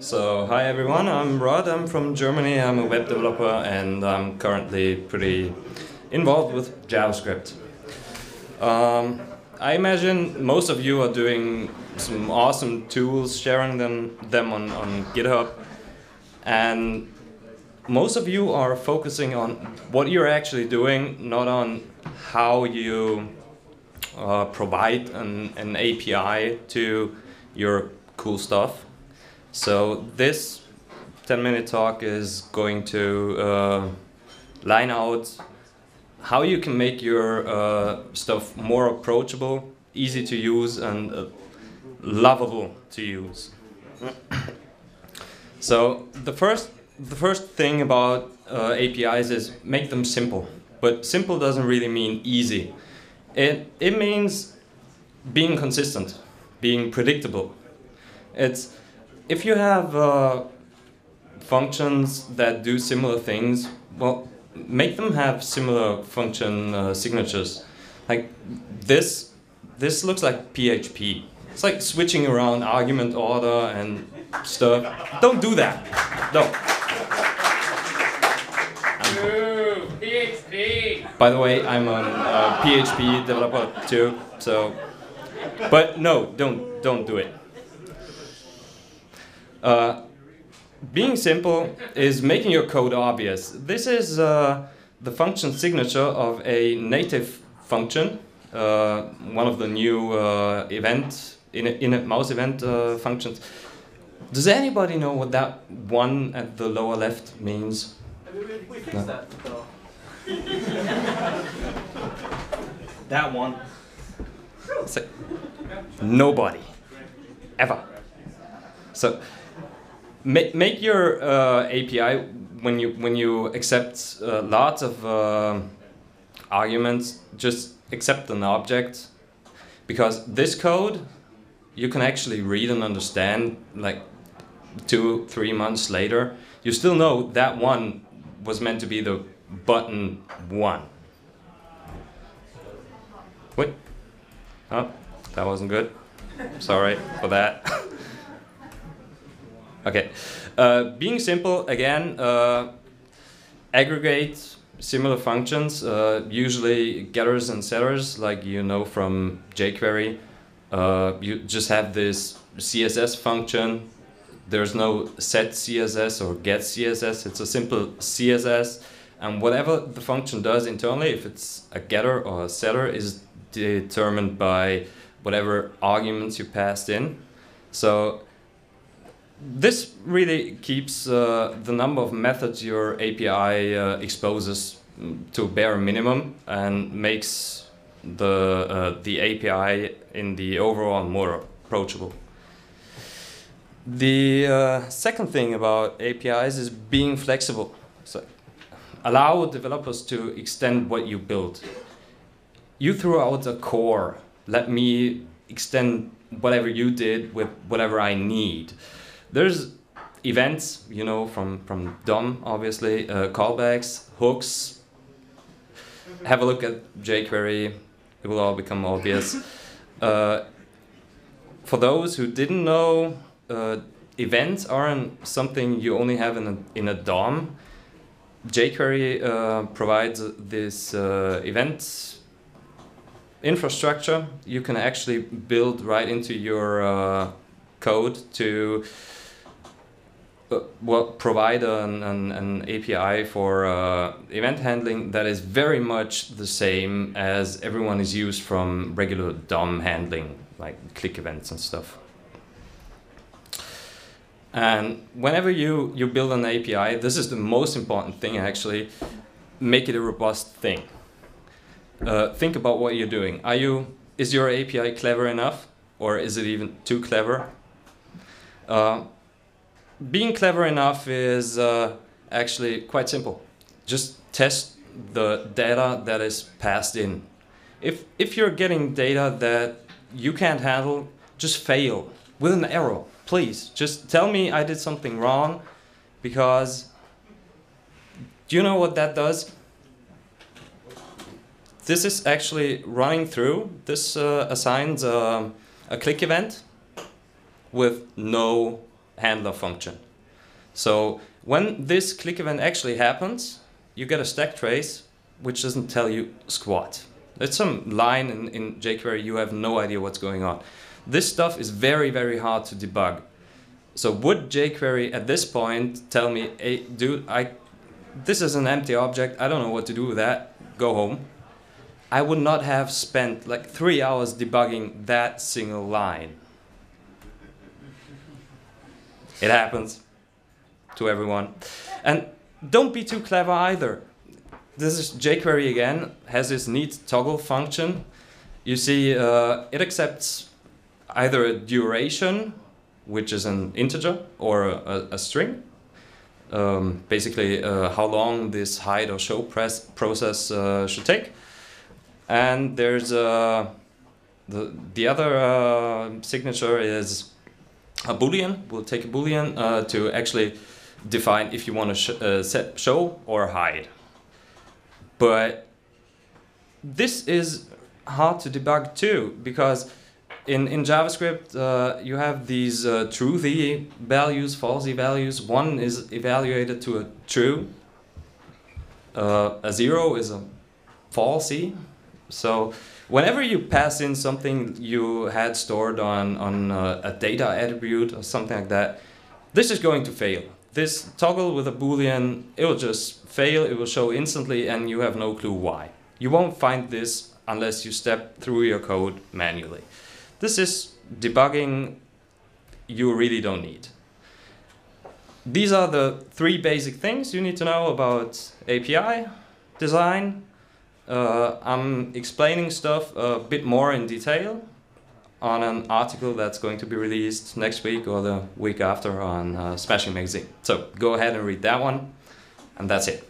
So, hi everyone, I'm Rod, I'm from Germany, I'm a web developer and I'm currently pretty involved with JavaScript. Um, I imagine most of you are doing some awesome tools, sharing them, them on, on GitHub, and most of you are focusing on what you're actually doing, not on how you uh, provide an, an API to your cool stuff. So this 10 minute talk is going to uh, line out how you can make your uh, stuff more approachable, easy to use, and uh, lovable to use. so the first, the first thing about uh, APIs is make them simple. But simple doesn't really mean easy. It, it means being consistent, being predictable. It's if you have uh, functions that do similar things, well, make them have similar function uh, signatures. Like this, this looks like PHP. It's like switching around argument order and stuff. Don't do that. Don't. PHP. By the way, I'm a uh, PHP developer too, so. But no, don't don't do it. Uh, being simple is making your code obvious. This is uh, the function signature of a native function, uh, one of the new uh, event in a, in a mouse event uh, functions. Does anybody know what that one at the lower left means? We fixed no. that that one. So, nobody, ever. So make, make your uh, API when you when you accept uh, lots of uh, arguments, just accept an object, because this code you can actually read and understand like two three months later. You still know that one was meant to be the button one. What? Oh, that wasn't good. Sorry for that. Okay. Uh, being simple, again, uh, aggregate similar functions, uh, usually getters and setters, like you know from jQuery. Uh, you just have this CSS function. There's no set CSS or get CSS. It's a simple CSS. And whatever the function does internally, if it's a getter or a setter, is determined by whatever arguments you passed in. So this really keeps uh, the number of methods your API uh, exposes to bare minimum and makes the uh, the API in the overall more approachable. The uh, second thing about APIs is being flexible. So allow developers to extend what you build. You threw out a core. Let me extend whatever you did with whatever I need. There's events, you know, from, from DOM, obviously, uh, callbacks, hooks. Have a look at jQuery, it will all become obvious. Uh, for those who didn't know, uh, events aren't something you only have in a, in a DOM. jQuery uh, provides this uh, event infrastructure you can actually build right into your uh, code to uh, well, provide an, an, an, API for uh, event handling that is very much the same as everyone is used from regular DOM handling, like click events and stuff. And whenever you, you build an API, this is the most important thing actually, make it a robust thing. Uh, think about what you're doing. Are you, is your API clever enough? Or is it even too clever? Being clever enough is uh, actually quite simple. Just test the data that is passed in. If, if you're getting data that you can't handle, just fail with an error. Please, just tell me I did something wrong because do you know what that does? This is actually running through. This uh, assigns uh, a click event with no handler function. So when this click event actually happens, you get a stack trace which doesn't tell you squat. It's some line in, in jQuery, you have no idea what's going on. This stuff is very, very hard to debug. So would jQuery at this point tell me, hey, dude, I, this is an empty object, I don't know what to do with that, go home. I would not have spent like three hours debugging that single line. It happens to everyone. And don't be too clever either. This is jQuery again, has this neat toggle function. You see, uh, it accepts either a duration, which is an integer, or a, a string. Um, basically, uh, how long this hide or show press process uh, should take. And there's uh, the, the other uh, signature is a boolean. We'll take a boolean uh, to actually define if you want to sh uh, set show or hide. But this is hard to debug too because in, in JavaScript uh, you have these uh, truthy values, falsy values. One is evaluated to a true. Uh, a zero is a falsy. So whenever you pass in something you had stored on, on uh, a data attribute or something like that, this is going to fail this toggle with a boolean, it will just fail, it will show instantly and you have no clue why. You won't find this unless you step through your code manually. This is debugging you really don't need. These are the three basic things you need to know about API design. Uh, I'm explaining stuff a bit more in detail on an article that's going to be released next week or the week after on uh, Smashing Magazine. So go ahead and read that one, and that's it.